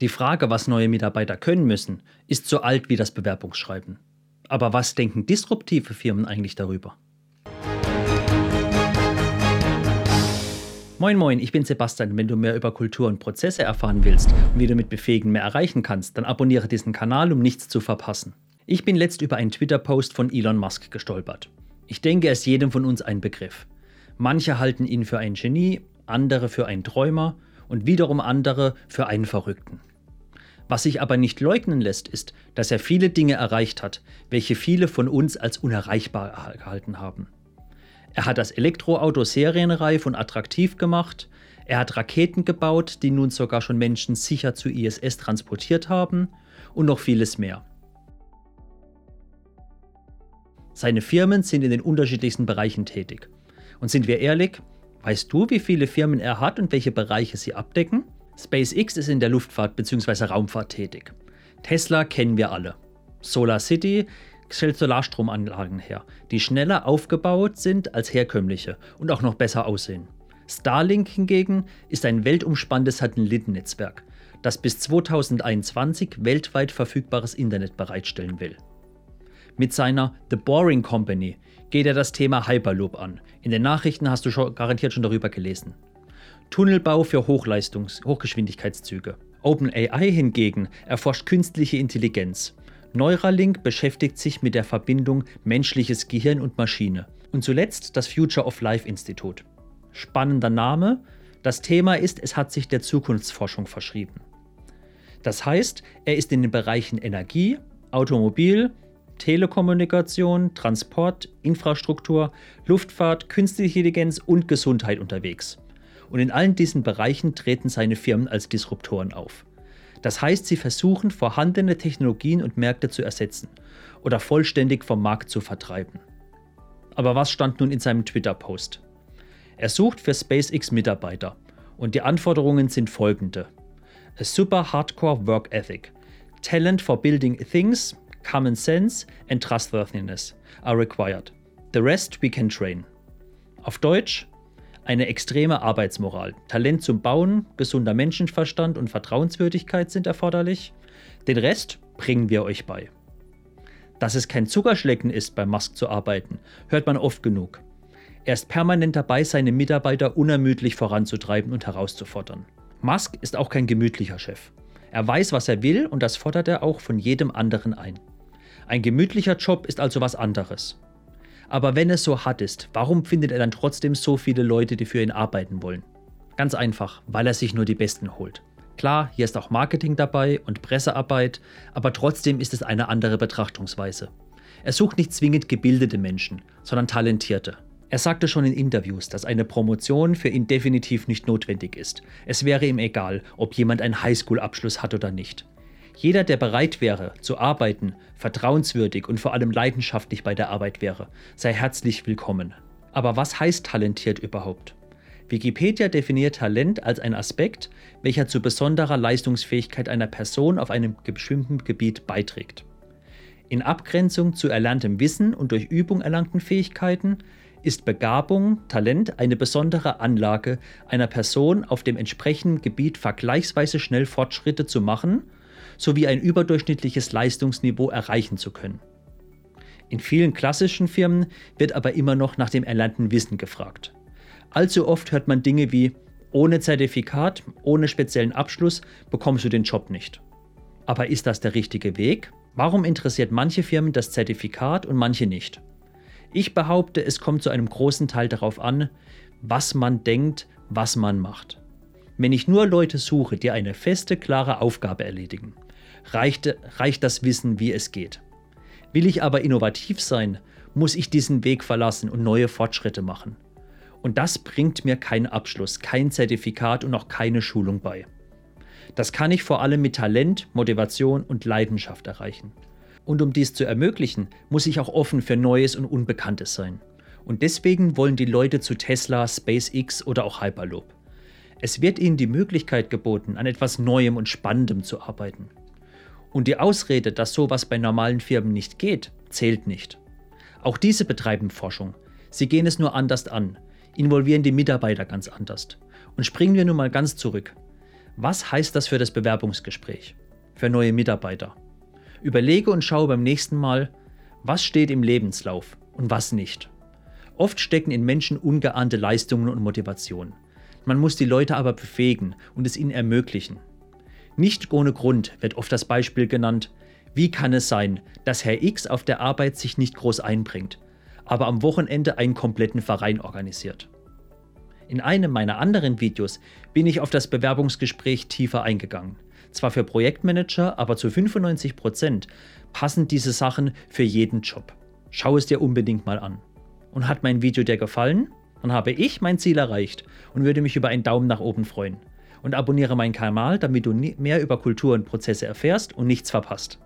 Die Frage, was neue Mitarbeiter können müssen, ist so alt wie das Bewerbungsschreiben. Aber was denken disruptive Firmen eigentlich darüber? Moin Moin, ich bin Sebastian. Wenn du mehr über Kultur und Prozesse erfahren willst und wie du mit Befähigen mehr erreichen kannst, dann abonniere diesen Kanal, um nichts zu verpassen. Ich bin letzt über einen Twitter-Post von Elon Musk gestolpert. Ich denke, er ist jedem von uns ein Begriff. Manche halten ihn für ein Genie, andere für einen Träumer und wiederum andere für einen Verrückten. Was sich aber nicht leugnen lässt, ist, dass er viele Dinge erreicht hat, welche viele von uns als unerreichbar gehalten haben. Er hat das Elektroauto serienreif und attraktiv gemacht, er hat Raketen gebaut, die nun sogar schon Menschen sicher zu ISS transportiert haben und noch vieles mehr. Seine Firmen sind in den unterschiedlichsten Bereichen tätig. Und sind wir ehrlich, weißt du, wie viele Firmen er hat und welche Bereiche sie abdecken? SpaceX ist in der Luftfahrt bzw. Raumfahrt tätig. Tesla kennen wir alle. Solar City stellt Solarstromanlagen her, die schneller aufgebaut sind als herkömmliche und auch noch besser aussehen. Starlink hingegen ist ein weltumspannendes Satellitennetzwerk, das bis 2021 weltweit verfügbares Internet bereitstellen will. Mit seiner The Boring Company geht er das Thema Hyperloop an. In den Nachrichten hast du schon, garantiert schon darüber gelesen. Tunnelbau für Hochleistungs Hochgeschwindigkeitszüge. OpenAI hingegen erforscht künstliche Intelligenz. Neuralink beschäftigt sich mit der Verbindung menschliches Gehirn und Maschine. Und zuletzt das Future of Life Institut. Spannender Name. Das Thema ist, es hat sich der Zukunftsforschung verschrieben. Das heißt, er ist in den Bereichen Energie, Automobil, Telekommunikation, Transport, Infrastruktur, Luftfahrt, künstliche Intelligenz und Gesundheit unterwegs. Und in allen diesen Bereichen treten seine Firmen als Disruptoren auf. Das heißt, sie versuchen, vorhandene Technologien und Märkte zu ersetzen oder vollständig vom Markt zu vertreiben. Aber was stand nun in seinem Twitter-Post? Er sucht für SpaceX Mitarbeiter und die Anforderungen sind folgende. A super hardcore work ethic, talent for building things, common sense and trustworthiness are required. The rest we can train. Auf Deutsch, eine extreme Arbeitsmoral, Talent zum Bauen, gesunder Menschenverstand und Vertrauenswürdigkeit sind erforderlich. Den Rest bringen wir euch bei. Dass es kein Zuckerschlecken ist, bei Musk zu arbeiten, hört man oft genug. Er ist permanent dabei, seine Mitarbeiter unermüdlich voranzutreiben und herauszufordern. Musk ist auch kein gemütlicher Chef. Er weiß, was er will und das fordert er auch von jedem anderen ein. Ein gemütlicher Job ist also was anderes. Aber wenn es so hart ist, warum findet er dann trotzdem so viele Leute, die für ihn arbeiten wollen? Ganz einfach, weil er sich nur die Besten holt. Klar, hier ist auch Marketing dabei und Pressearbeit, aber trotzdem ist es eine andere Betrachtungsweise. Er sucht nicht zwingend gebildete Menschen, sondern talentierte. Er sagte schon in Interviews, dass eine Promotion für ihn definitiv nicht notwendig ist. Es wäre ihm egal, ob jemand einen Highschool-Abschluss hat oder nicht. Jeder, der bereit wäre, zu arbeiten, vertrauenswürdig und vor allem leidenschaftlich bei der Arbeit wäre, sei herzlich willkommen. Aber was heißt talentiert überhaupt? Wikipedia definiert Talent als ein Aspekt, welcher zu besonderer Leistungsfähigkeit einer Person auf einem bestimmten Gebiet beiträgt. In Abgrenzung zu erlerntem Wissen und durch Übung erlangten Fähigkeiten ist Begabung, Talent eine besondere Anlage einer Person auf dem entsprechenden Gebiet vergleichsweise schnell Fortschritte zu machen sowie ein überdurchschnittliches Leistungsniveau erreichen zu können. In vielen klassischen Firmen wird aber immer noch nach dem erlernten Wissen gefragt. Allzu oft hört man Dinge wie ohne Zertifikat, ohne speziellen Abschluss bekommst du den Job nicht. Aber ist das der richtige Weg? Warum interessiert manche Firmen das Zertifikat und manche nicht? Ich behaupte, es kommt zu einem großen Teil darauf an, was man denkt, was man macht. Wenn ich nur Leute suche, die eine feste, klare Aufgabe erledigen, reicht, reicht das Wissen, wie es geht. Will ich aber innovativ sein, muss ich diesen Weg verlassen und neue Fortschritte machen. Und das bringt mir keinen Abschluss, kein Zertifikat und auch keine Schulung bei. Das kann ich vor allem mit Talent, Motivation und Leidenschaft erreichen. Und um dies zu ermöglichen, muss ich auch offen für Neues und Unbekanntes sein. Und deswegen wollen die Leute zu Tesla, SpaceX oder auch Hyperloop. Es wird ihnen die Möglichkeit geboten, an etwas Neuem und Spannendem zu arbeiten. Und die Ausrede, dass sowas bei normalen Firmen nicht geht, zählt nicht. Auch diese betreiben Forschung. Sie gehen es nur anders an, involvieren die Mitarbeiter ganz anders. Und springen wir nun mal ganz zurück. Was heißt das für das Bewerbungsgespräch? Für neue Mitarbeiter? Überlege und schaue beim nächsten Mal, was steht im Lebenslauf und was nicht. Oft stecken in Menschen ungeahnte Leistungen und Motivationen. Man muss die Leute aber befähigen und es ihnen ermöglichen. Nicht ohne Grund wird oft das Beispiel genannt, wie kann es sein, dass Herr X auf der Arbeit sich nicht groß einbringt, aber am Wochenende einen kompletten Verein organisiert. In einem meiner anderen Videos bin ich auf das Bewerbungsgespräch tiefer eingegangen. Zwar für Projektmanager, aber zu 95 Prozent passen diese Sachen für jeden Job. Schau es dir unbedingt mal an. Und hat mein Video dir gefallen? Dann habe ich mein Ziel erreicht und würde mich über einen Daumen nach oben freuen. Und abonniere meinen Kanal, damit du mehr über Kultur und Prozesse erfährst und nichts verpasst.